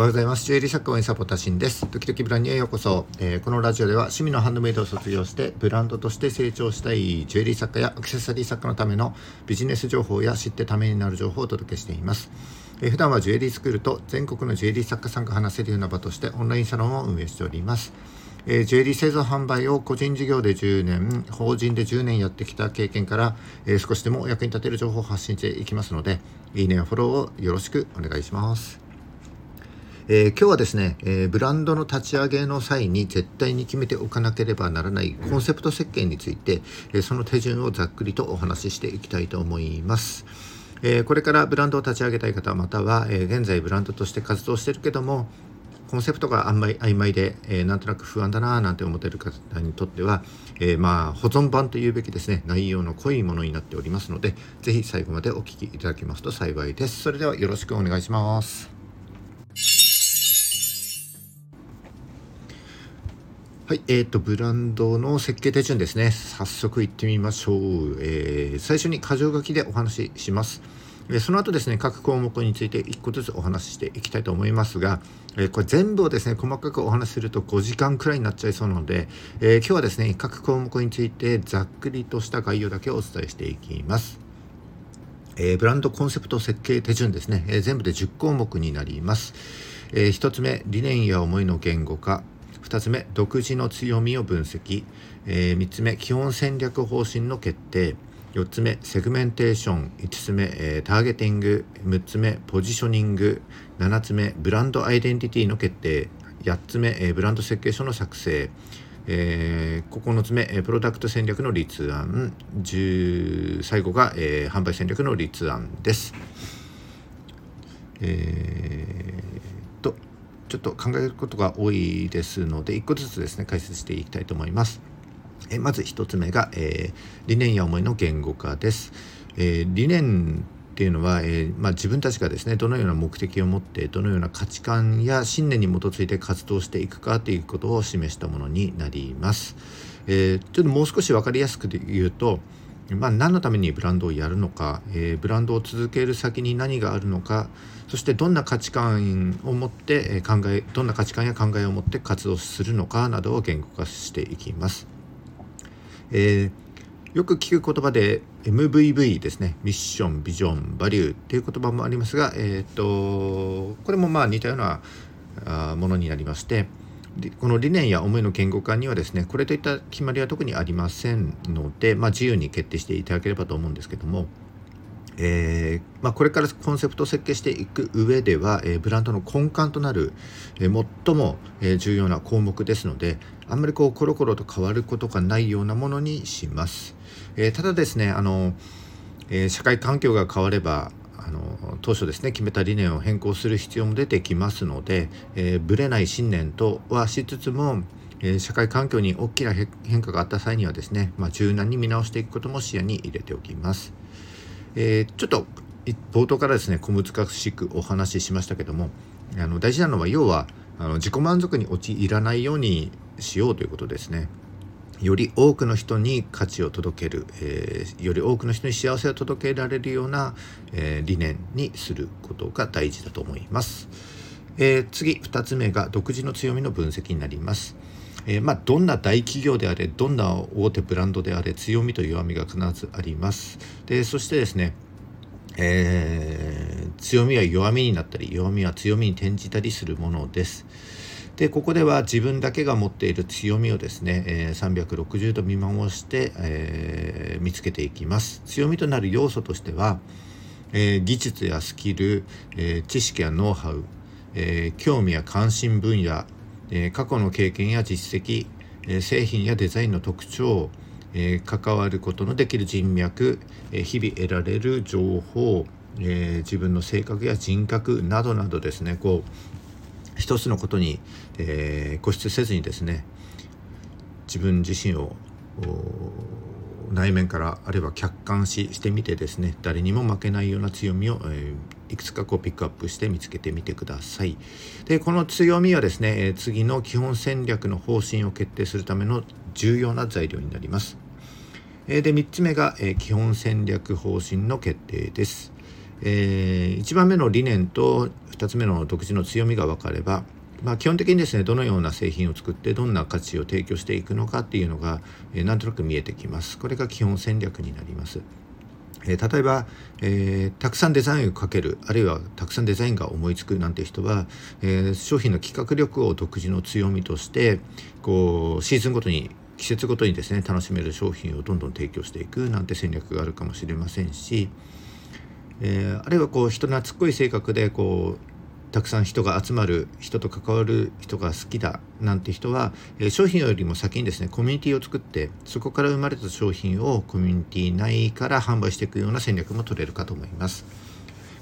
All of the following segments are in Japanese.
おはようございます。ジュエリー作家応援サポタシンです。時々ブランニュへようこそ、えー、このラジオでは趣味のハンドメイドを卒業してブランドとして成長したいジュエリー作家やアクセサリー作家のためのビジネス情報や知ってためになる情報をお届けしています。えー、普段はジュエリースクールと全国のジュエリー作家さんが話せるような場としてオンラインサロンを運営しております。えー、ジュエリー製造販売を個人事業で10年法人で10年やってきた経験から、えー、少しでもお役に立てる情報を発信していきますのでいいねやフォローをよろしくお願いします。えー、今日はですね、えー、ブランドの立ち上げの際に絶対に決めておかなければならないコンセプト設計について、えー、その手順をざっくりとお話ししていきたいと思います。えこれからブランドを立ち上げたい方または、え現在ブランドとして活動してるけどもコンセプトがあんまり曖昧で、えー、なんとなく不安だななんて思ってる方にとっては、えー、まあ保存版というべきですね内容の濃いものになっておりますので是非最後までお聴きいただけますと幸いですそれではよろしくお願いしますはい、えーと、ブランドの設計手順ですね。早速行ってみましょう。えー、最初に箇条書きでお話しします。えその後ですね、各項目について1個ずつお話ししていきたいと思いますが、えこれ全部をですね、細かくお話しすると5時間くらいになっちゃいそうなので、え、今日はですね、各項目についてざっくりとした概要だけをお伝えしていきます。えー、ブランドコンセプト設計手順ですね、え全部で10項目になります。え1つ目、理念や思いの言語化。2つ目独自の強みを分析、えー、3つ目基本戦略方針の決定。4つ目セグメンテーション。5つ目、えー、ターゲティング。6つ目ポジショニング。7つ目ブランドアイデンティティの決定。8つ目、えー、ブランド設計書の作成。えー、9つ目、プロダクト戦略の立案。10最後が、えー、販売戦略の立案です。えー、とちょっと考えることが多いですので1個ずつですね解説していきたいと思います。えまず1つ目が、えー、理念や思いの言語化です。えー、理念っていうのは、えー、まあ、自分たちがですねどのような目的を持ってどのような価値観や信念に基づいて活動していくかということを示したものになります。えちょっともう少し分かりやすく言うと、まあ、何のためにブランドをやるのか、えー、ブランドを続ける先に何があるのかそしてどんな価値観を持って考えどんな価値観や考えを持って活動するのかなどを言語化していきます。えー、よく聞く言葉で MVV ですねミッションビジョンバリューっていう言葉もありますが、えーと、これもまあ似たようなものになりましてこの理念や思いの言語化にはですねこれといった決まりは特にありませんので、まあ、自由に決定していただければと思うんですけども、えー、まあ、これからコンセプトを設計していく上では、えー、ブランドの根幹となる、えー、最も、え重要な項目ですのであんまりこうコロコロと変わることがないようなものにします。えただですねあの、え社会環境が変わればあの当初ですね決めた理念を変更する必要も出てきますので、えー、ぶれない信念とはしつつも、えー、社会環境に大きな変化があった際にはですね、まあ、柔軟に見直していくことも視野に入れておきます。えー、ちょっと冒頭からですね小難しくお話ししましたけどもあの大事なのは要はあの自己満足に陥らないようにしようということですね。より多くの人に価値を届ける、えー、より多くの人に幸せを届けられるような、えー、理念にすることが大事だと思います。えー、次2つ目が独自の強みの分析になります。えー、まあ、どんな大企業であれどんな大手ブランドであれ強みと弱みが必ずありますでそしてですね、えー、強みは弱みになったり弱みは強みに転じたりするものですでここでは自分だけが持っている強みをですね、え、360度見守して、えー、見つけていきます。強みとなる要素としては、えー、技術やスキル、え知識やノウハウ、え興味や関心分野え過去の経験や実績、え製品やデザインの特徴、え関わることのできる人脈、え日々得られる情報、え自分の性格や人格などなどですねこう一つのことに、え固執せずにですね自分自身を内面からあるいは客観視してみてですね誰にも負けないような強みを、えー、いくつかこうピックアップして見つけてみてください。でこの強みはですね、次の基本戦略の方針を決定するための重要な材料になります、で3つ目が、え基本戦略方針の決定です。えー、1番目の理念と2つ目の独自の強みが分かれば、まあ、基本的にですねどのような製品を作ってどんな価値を提供していくのかっていうのが、えー、なんとなく見えてきますこれが基本戦略になります。えー、例えば、えー、たくさんデザインをかけるあるいはたくさんデザインが思いつくなんて人は、えー、商品の企画力を独自の強みとしてこうシーズンごとに季節ごとにですね楽しめる商品をどんどん提供していくなんて戦略があるかもしれませんし、えー、あるいはこう人懐っこい性格でこうたくさん人が集まる人と関わる人が好きだなんて人は、えー、商品よりも先にですねコミュニティを作ってそこから生まれた商品をコミュニティ内から販売していくような戦略も取れるかと思います。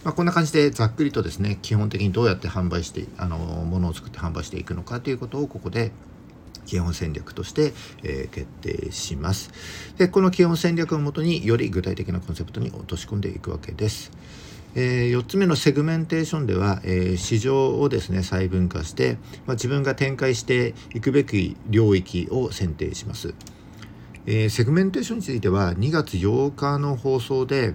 まあ、こんな感じでざっくりとですね基本的にどうやって販売してあのものを作って販売していくのかということをここで基本戦略として、えー、決定します。でこの基本戦略をもとにより具体的なコンセプトに落とし込んでいくわけです。えー、4つ目のセグメンテーションでは、えー、市場をですね細分化して、まあ、自分が展開していくべき領域を選定します、えー、セグメンテーションについては2月8日の放送で、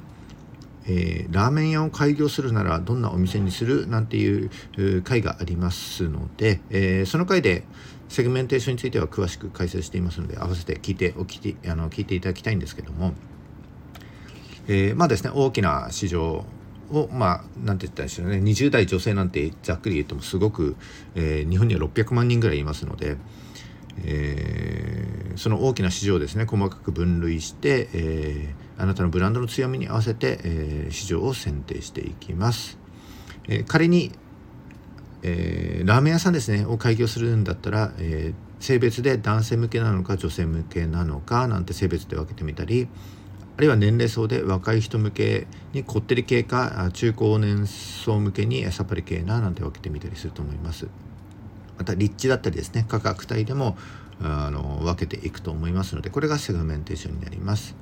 え、ラーメン屋を開業するならどんなお店にする？なんていう回がありますので、え、その回でセグメンテーションについては詳しく解説していますので合わせて聞いておきてあの聞いていただきたいんですけども、えー、まあですね大きな市場をまあ何て言ったんでしょうね20代女性なんてざっくり言ってもすごく、えー、日本には600万人ぐらいいますので、えー、その大きな市場をですね細かく分類して、えー、あなたのブランドの強みに合わせて、え市場を選定していきます。え仮に、えラーメン屋さんですねを開業するんだったら、え性別で男性向けなのか女性向けなのかなんて性別で分けてみたりあるいは年齢層で若い人向けにこってり系か中高年層向けにさっぱり系ななんて分けてみたりすると思います。また立地だったりですね価格帯でもあの分けていくと思いますのでこれがセグメンテーションになります、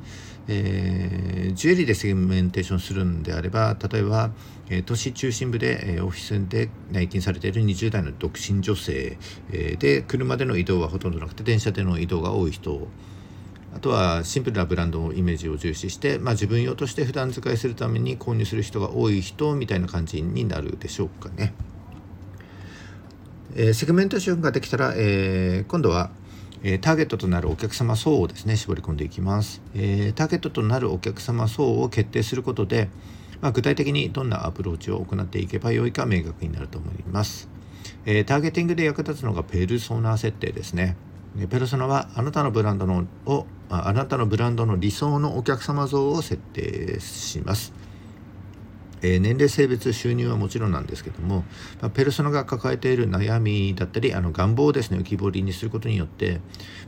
えー、ジュエリーでセグメンテーションするんであれば例えば、えー、都市中心部で、えー、オフィスで内勤されている20代の独身女性、えー、で車での移動はほとんどなくて電車での移動が多い人あとはシンプルなブランドのイメージを重視して、まあ、自分用として普段使いするために購入する人が多い人みたいな感じになるでしょうかね。えー、セグメンテーションができたら、えー、今度は、えー、ターゲットとなるお客様層をですね絞り込んでいきます、えー、ターゲットとなるお客様層を決定することで、まあ、具体的にどんなアプローチを行っていけばよいか明確になると思います、えー、ターゲティングで役立つのがペルソナ設定ですね。ペルソナはあなたのブランドのをあなたのブランドの理想のお客様像を設定します。え、年齢性別収入はもちろんなんですけども、ま、ペルソナが抱えている悩みだったりあの願望をですね浮き彫りにすることによって、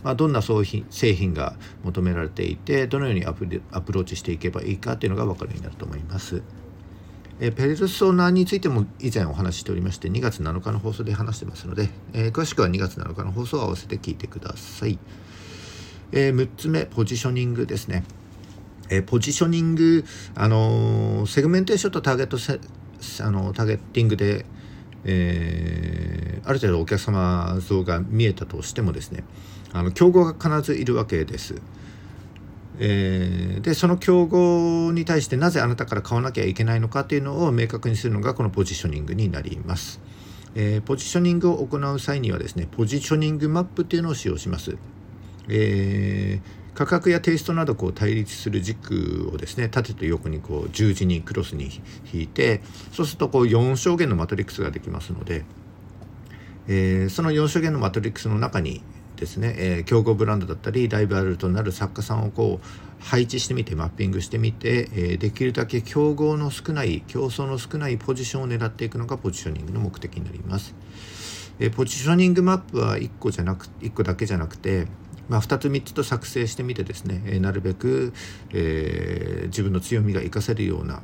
まあ、どんな製品製品が求められていてどのようにアプアプローチしていけばいいかっていうのが分かるようになると思います。えペルソナについても以前お話ししておりまして2月7日の放送で話してますので、えー、詳しくは2月7日の放送を合わせて聞いてください。えー、6つ目ポジショニングですね。えー、ポジショニング、あのセグメンテーションとターゲットセあのターゲッティングで、えある程度お客様像が見えたとしてもですねあの競合が必ずいるわけです。えー、でその競合に対してなぜあなたから買わなきゃいけないのかっていうのを明確にするのがこのポジショニングになります。えー、ポジショニングを行う際にはですねポジショニングマップっていうのを使用します。えー、価格やテイストなどこう対立する軸をですね縦と横にこう十字にクロスに引いてそうするとこう4象限のマトリックスができますので、えー、その4象限のマトリックスの中にですね、えー、競合ブランドだったりライバルとなる作家さんをこう配置してみてマッピングしてみて、えー、できるだけ競合の少ない競争の少ないポジションを狙っていくのがポジショニングの目的になります。えー、ポジショニングマップは1個じゃなく1個だけじゃなくて、まあ、2つ3つと作成してみてですね、え、なるべく、えー、自分の強みが活かせるような、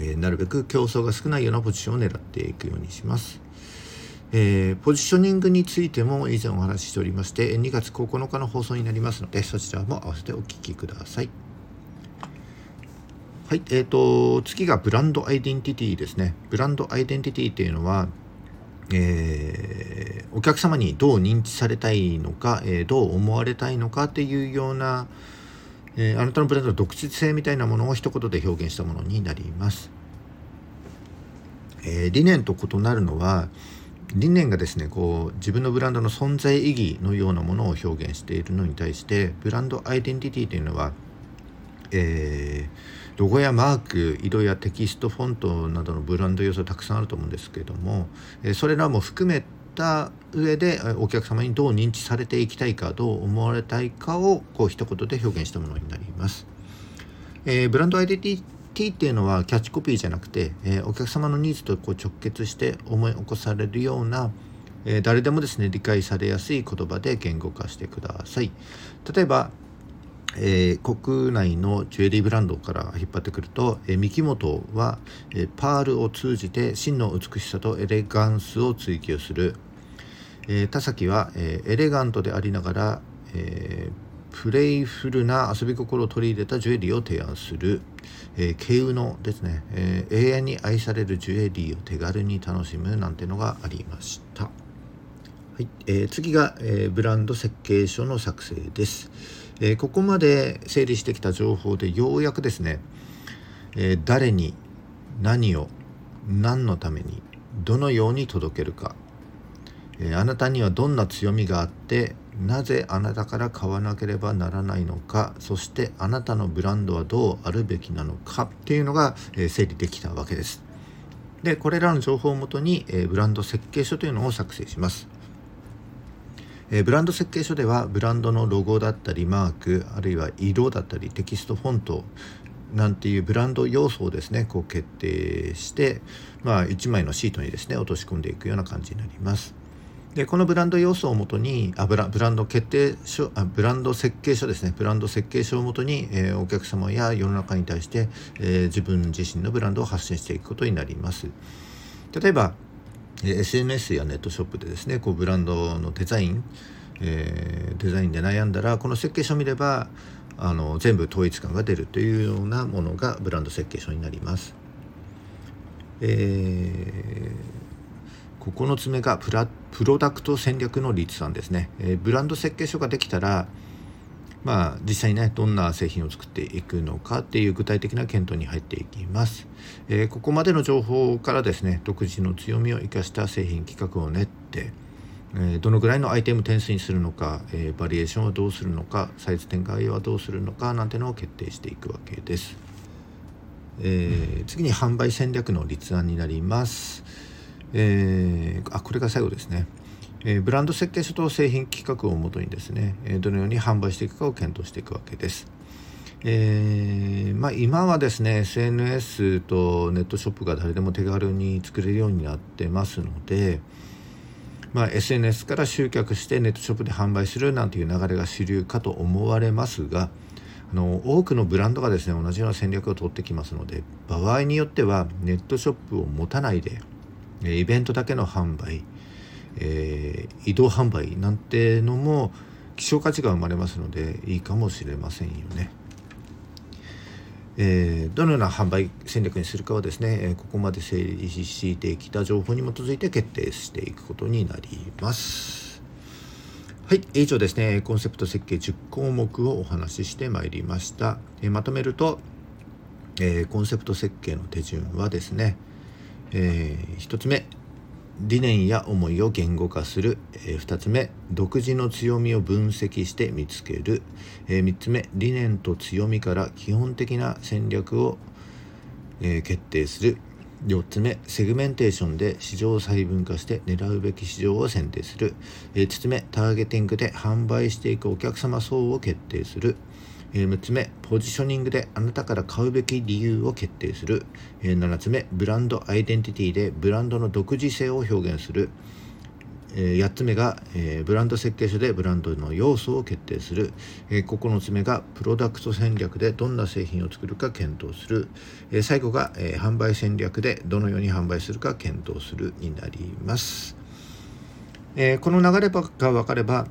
えー、なるべく競争が少ないようなポジションを狙っていくようにします。えー、ポジショニングについても以前お話ししておりまして2月9日の放送になりますのでそちらも合わせてお聞きください。はい、えーと、次がブランドアイデンティティですね。ブランドアイデンティティっていうのは、えー、お客様にどう認知されたいのか、えー、どう思われたいのかっていうような、えー、あなたのブランドの独自性みたいなものを一言で表現したものになります。え、理念と異なるのは理念がですねこう自分のブランドの存在意義のようなものを表現しているのに対してブランドアイデンティティというのは、えー、ロゴやマーク色やテキストフォントなどのブランド要素たくさんあると思うんですけれども、え、それらも含めた上でお客様にどう認知されていきたいかどう思われたいかをこう一言で表現したものになります。えー、ブランドアイデンティ T っていうのはキャッチコピーじゃなくて、えー、お客様のニーズとこう直結して思い起こされるような、えー、誰でもですね理解されやすい言葉で言語化してください例えば、えー、国内のジュエリーブランドから引っ張ってくると、えー、三木本は、えー、パールを通じて真の美しさとエレガンスを追求する、え、田崎は、え、エレガントでありながら、えプレイフルな遊び心を取り入れたジュエリーを提案する、えー、軽有のですね、え、永遠に愛されるジュエリーを手軽に楽しむなんてのがありました。はい。えー、次が、え、ブランド設計書の作成です、えー、ここまで整理してきた情報でようやくですね、えー、誰に何を何のためにどのように届けるか、えー、あなたにはどんな強みがあってなぜあなたから買わなければならないのかそしてあなたのブランドはどうあるべきなのかっていうのが、え、整理できたわけです。でこれらの情報をもとに、え、ブランド設計書というのを作成します。え、ブランド設計書ではブランドのロゴだったりマークあるいは色だったりテキストフォントなんていうブランド要素をですねこう決定して、まあ、1枚のシートにですね落とし込んでいくような感じになります。でこのブランド要素をもとにあブラブランド決定書あブランド設計書ですねブランド設計書をもとに、えー、お客様や世の中に対して、えー、自分自身のブランドを発信していくことになります例えば SNS やネットショップでですねこうブランドのデザイン、えー、デザインで悩んだらこの設計書を見ればあの全部統一感が出るというようなものがブランド設計書になります。えー9つ目がプラプロダクト戦略の立案ですね、えー、ブランド設計書ができたらまあ実際にねどんな製品を作っていくのかっていう具体的な検討に入っていきます、えー、ここまでの情報からですね独自の強みを生かした製品企画を練ってえどのぐらいのアイテム点数にするのか、えー、バリエーションはどうするのかサイズ展開はどうするのかなんてのを決定していくわけです、えー、次に販売戦略の立案になります。えー、あこれが最後ですね、え、ブランド設計書と製品企画をもとにですね、えどのように販売していくかを検討していくわけです。えー、まあ、今はですね SNS とネットショップが誰でも手軽に作れるようになってますので、まあ、SNS から集客してネットショップで販売するなんていう流れが主流かと思われますがあの多くのブランドがですね同じような戦略を取ってきますので場合によってはネットショップを持たないでイベントだけの販売、えー、移動販売なんてのも希少価値が生まれますのでいいかもしれませんよね。えー、どのような販売戦略にするかはですね、えここまで整理してきた情報に基づいて決定していくことになります。はい、以上ですね、コンセプト設計10項目をお話ししてまいりました。えー、まとめると、えー、コンセプト設計の手順はですね、えー、1つ目理念や思いを言語化する、えー、2つ目独自の強みを分析して見つける、えー、3つ目理念と強みから基本的な戦略を、えー、決定する。4つ目セグメンテーションで市場を細分化して狙うべき市場を選定する。5つ目ターゲティングで販売していくお客様層を決定する。え6つ目ポジショニングであなたから買うべき理由を決定する。え7つ目ブランドアイデンティティでブランドの独自性を表現する。え8つ目がえブランド設計書でブランドの要素を決定する。え9つ目がプロダクト戦略でどんな製品を作るか検討する。え最後がえ販売戦略でどのように販売するか検討するになります。えこの流れが分かれば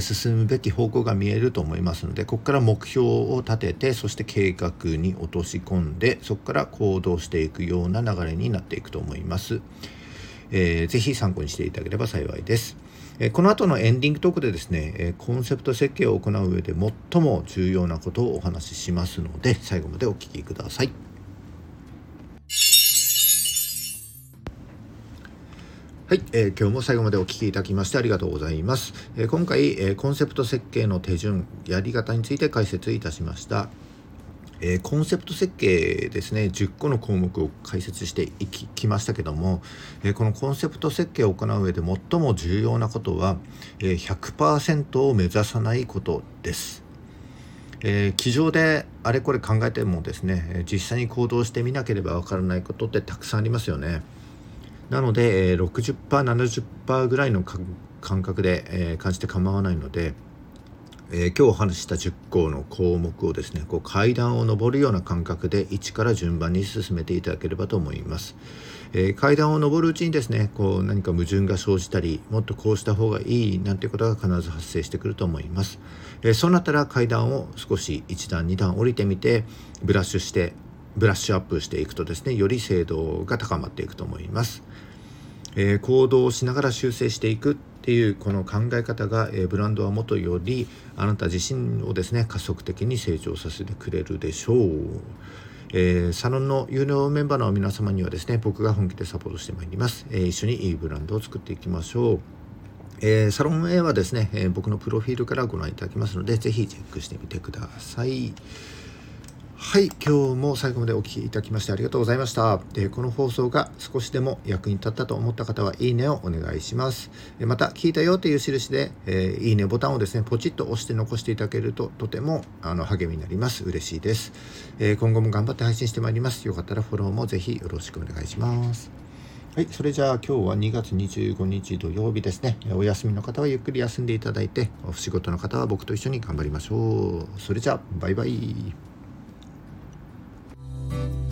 進むべき方向が見えると思いますのでここから目標を立ててそして計画に落とし込んでそこから行動していくような流れになっていくと思います。えー、ぜひ参考にしていただければ幸いです。えこの後のエンディングトークでですね、えコンセプト設計を行う上で最も重要なことをお話ししますので最後までお聴きください。はい、えー、今日も最後までお聞きいただきましてありがとうございます。えー、今回、えー、コンセプト設計の手順、やり方について解説いたしました。えー、コンセプト設計ですね10個の項目を解説していきましたけども、え、このコンセプト設計を行う上で最も重要なことは、えー、100%を目指さないことです。えー、机上であれこれ考えてもですね実際に行動してみなければわからないことってたくさんありますよね。なので 60%70% ぐらいの感覚で、えー、感じて構わないので、えー、今日お話した10項の項目をですねこう階段を上るような感覚で1から順番に進めていただければと思います。えー、階段を上るうちにですねこう何か矛盾が生じたりもっとこうした方がいいなんていうことが必ず発生してくると思います、えー、そうなったら階段を少し1段2段降りてみてブラッシュしてブラッシュアップしていくとですねより精度が高まっていくと思います、えー、行動をしながら修正していくっていうこの考え方が、えー、ブランドはもとよりあなた自身をですね加速的に成長させてくれるでしょう。えー、サロンの有料メンバーの皆様にはですね僕が本気でサポートしてまいります、えー、一緒にいいブランドを作っていきましょう。えー、サロン A はですね、え、僕のプロフィールからご覧いただきますので、ぜひチェックしてみてください。はい、今日も最後までお聴きいただきましてありがとうございました。えこの放送が少しでも役に立ったと思った方は、いいねをお願いします。えまた、聞いたよという印で、え、いいねボタンをですね、ポチッと押して残していただけると、とてもあの励みになります。嬉しいです、え、今後も頑張って配信してまいります。よかったらフォローもぜひよろしくお願いします。はい、それじゃあ今日は2月25日土曜日ですね。お休みの方はゆっくり休んでいただいて、お仕事の方は僕と一緒に頑張りましょう。それじゃあ、バイバイ。Thank you.